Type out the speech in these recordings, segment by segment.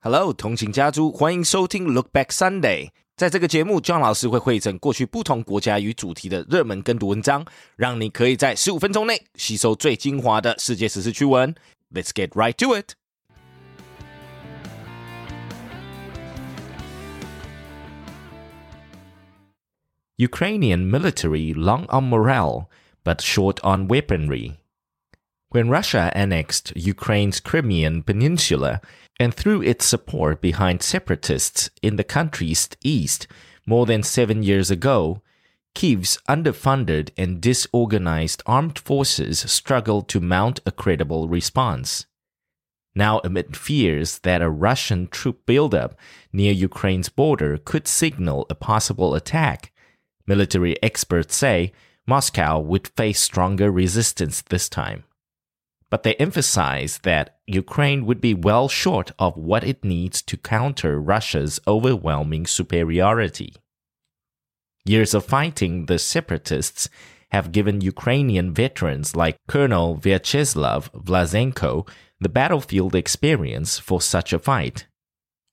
Hello，同情家族，欢迎收听 Look Back Sunday。在这个节目，John 老师会汇整过去不同国家与主题的热门跟读文章，让你可以在十五分钟内吸收最精华的世界时事趣闻。Let's get right to it. Ukrainian military long on morale, but short on weaponry. When Russia annexed Ukraine's Crimean Peninsula and threw its support behind separatists in the country's east more than seven years ago, Kiev's underfunded and disorganized armed forces struggled to mount a credible response. Now, amid fears that a Russian troop buildup near Ukraine's border could signal a possible attack, military experts say Moscow would face stronger resistance this time but they emphasize that Ukraine would be well short of what it needs to counter Russia's overwhelming superiority. Years of fighting the separatists have given Ukrainian veterans like Colonel Viacheslav Vlasenko the battlefield experience for such a fight.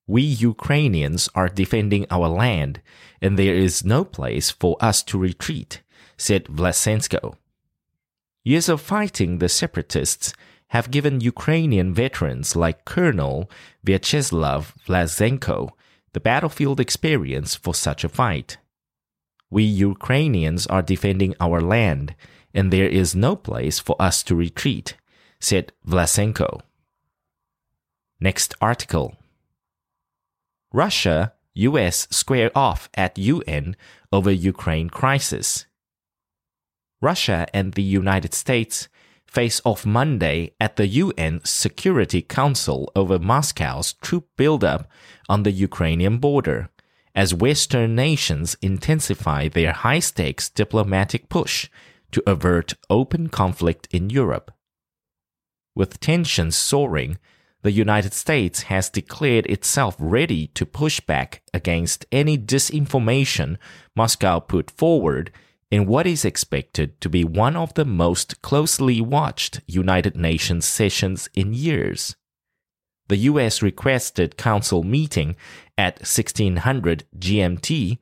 We Ukrainians are defending our land, and there is no place for us to retreat, said Vlasenko. Years of fighting the separatists have given Ukrainian veterans like Colonel Viacheslav Vlasenko the battlefield experience for such a fight. We Ukrainians are defending our land, and there is no place for us to retreat, said Vlasenko. Next article Russia, US square off at UN over Ukraine crisis. Russia and the United States face off Monday at the UN Security Council over Moscow's troop buildup on the Ukrainian border, as Western nations intensify their high stakes diplomatic push to avert open conflict in Europe. With tensions soaring, the United States has declared itself ready to push back against any disinformation Moscow put forward in what is expected to be one of the most closely watched United Nations sessions in years. The US requested council meeting at 1600 GMT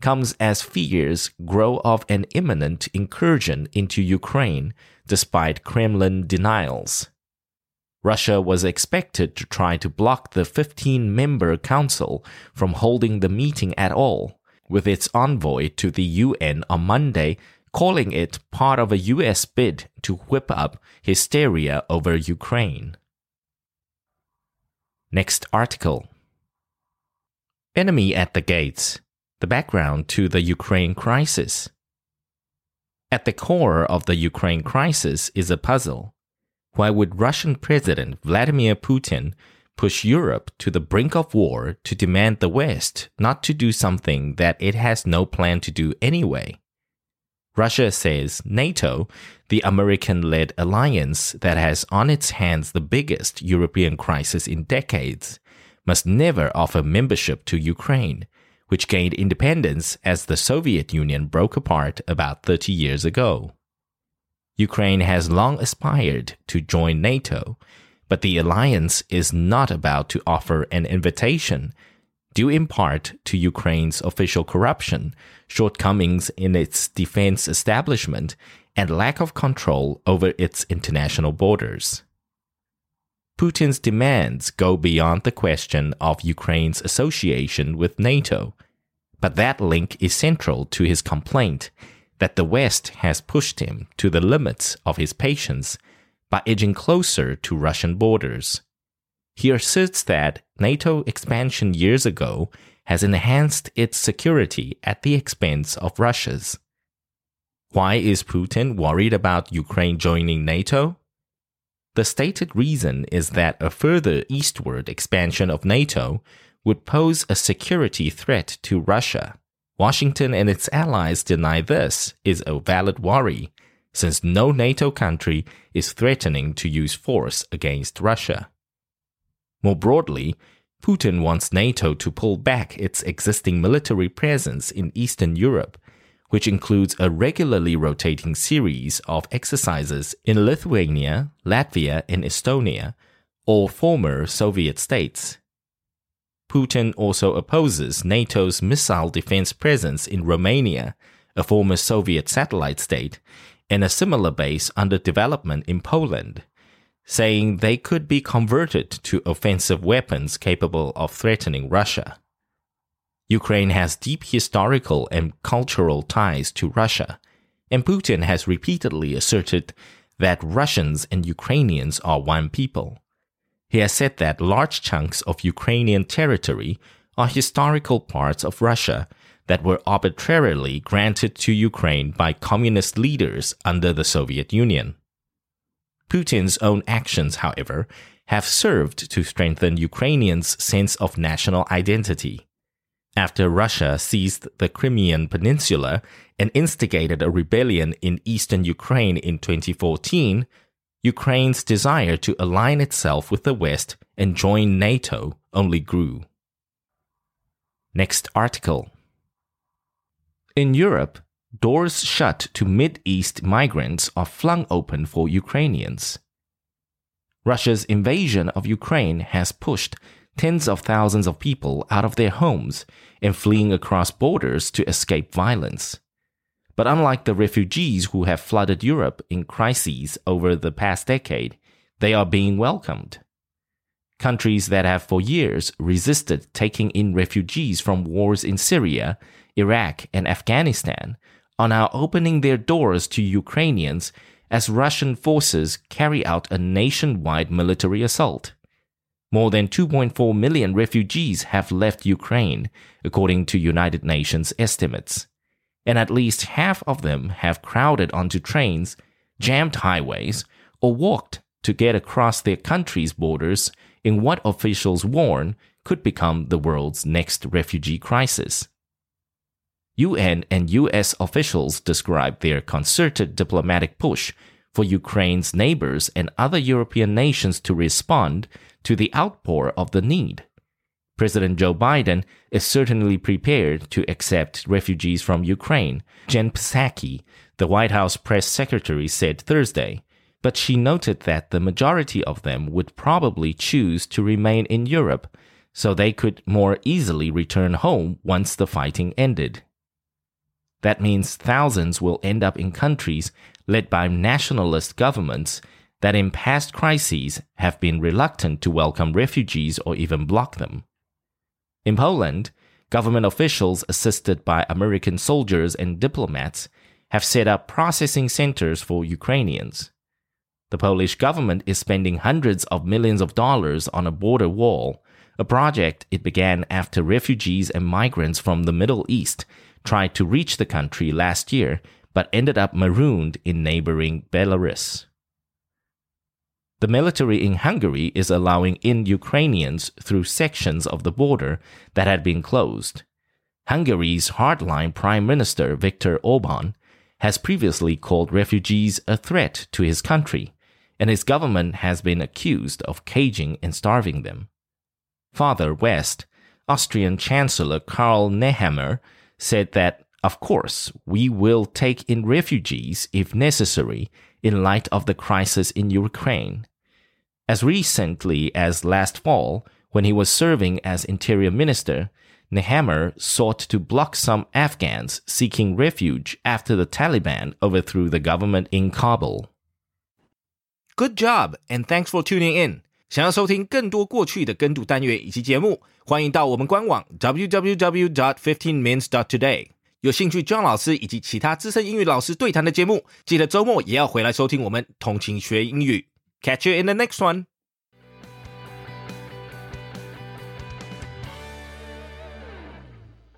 comes as fears grow of an imminent incursion into Ukraine despite Kremlin denials. Russia was expected to try to block the 15 member council from holding the meeting at all with its envoy to the UN on Monday, calling it part of a US bid to whip up hysteria over Ukraine. Next article Enemy at the Gates The Background to the Ukraine Crisis. At the core of the Ukraine crisis is a puzzle. Why would Russian President Vladimir Putin push Europe to the brink of war to demand the West not to do something that it has no plan to do anyway. Russia says NATO, the American led alliance that has on its hands the biggest European crisis in decades, must never offer membership to Ukraine, which gained independence as the Soviet Union broke apart about 30 years ago. Ukraine has long aspired to join NATO but the alliance is not about to offer an invitation, due in part to Ukraine's official corruption, shortcomings in its defense establishment, and lack of control over its international borders. Putin's demands go beyond the question of Ukraine's association with NATO, but that link is central to his complaint that the West has pushed him to the limits of his patience by edging closer to Russian borders. He asserts that NATO expansion years ago has enhanced its security at the expense of Russia's. Why is Putin worried about Ukraine joining NATO? The stated reason is that a further eastward expansion of NATO would pose a security threat to Russia. Washington and its allies deny this is a valid worry since no NATO country is threatening to use force against Russia. More broadly, Putin wants NATO to pull back its existing military presence in Eastern Europe, which includes a regularly rotating series of exercises in Lithuania, Latvia, and Estonia, all former Soviet states. Putin also opposes NATO's missile defense presence in Romania, a former Soviet satellite state, and a similar base under development in Poland, saying they could be converted to offensive weapons capable of threatening Russia. Ukraine has deep historical and cultural ties to Russia, and Putin has repeatedly asserted that Russians and Ukrainians are one people. He has said that large chunks of Ukrainian territory are historical parts of Russia that were arbitrarily granted to Ukraine by communist leaders under the Soviet Union. Putin's own actions, however, have served to strengthen Ukrainians' sense of national identity. After Russia seized the Crimean Peninsula and instigated a rebellion in eastern Ukraine in 2014, Ukraine's desire to align itself with the West and join NATO only grew. Next article. In Europe, doors shut to Mid East migrants are flung open for Ukrainians. Russia's invasion of Ukraine has pushed tens of thousands of people out of their homes and fleeing across borders to escape violence. But unlike the refugees who have flooded Europe in crises over the past decade, they are being welcomed. Countries that have for years resisted taking in refugees from wars in Syria, Iraq, and Afghanistan are now opening their doors to Ukrainians as Russian forces carry out a nationwide military assault. More than 2.4 million refugees have left Ukraine, according to United Nations estimates and at least half of them have crowded onto trains, jammed highways, or walked to get across their country's borders in what officials warn could become the world's next refugee crisis. UN and US officials describe their concerted diplomatic push for Ukraine's neighbors and other European nations to respond to the outpour of the need. President Joe Biden is certainly prepared to accept refugees from Ukraine, Jen Psaki, the White House press secretary, said Thursday. But she noted that the majority of them would probably choose to remain in Europe so they could more easily return home once the fighting ended. That means thousands will end up in countries led by nationalist governments that in past crises have been reluctant to welcome refugees or even block them. In Poland, government officials assisted by American soldiers and diplomats have set up processing centers for Ukrainians. The Polish government is spending hundreds of millions of dollars on a border wall, a project it began after refugees and migrants from the Middle East tried to reach the country last year but ended up marooned in neighboring Belarus. The military in Hungary is allowing in Ukrainians through sections of the border that had been closed. Hungary's hardline Prime Minister Viktor Orban has previously called refugees a threat to his country, and his government has been accused of caging and starving them. Farther west, Austrian Chancellor Karl Nehammer said that, of course, we will take in refugees if necessary in light of the crisis in Ukraine. As recently as last fall, when he was serving as interior minister, Nehammer sought to block some Afghans seeking refuge after the Taliban overthrew the government in Kabul. Good job, and thanks for tuning in. 想要收听更多过去的跟读单元以及节目，欢迎到我们官网 www.dot15minutes.dot.today。有兴趣 John 老师以及其他资深英语老师对谈的节目，记得周末也要回来收听我们通勤学英语。Catch you in the next one.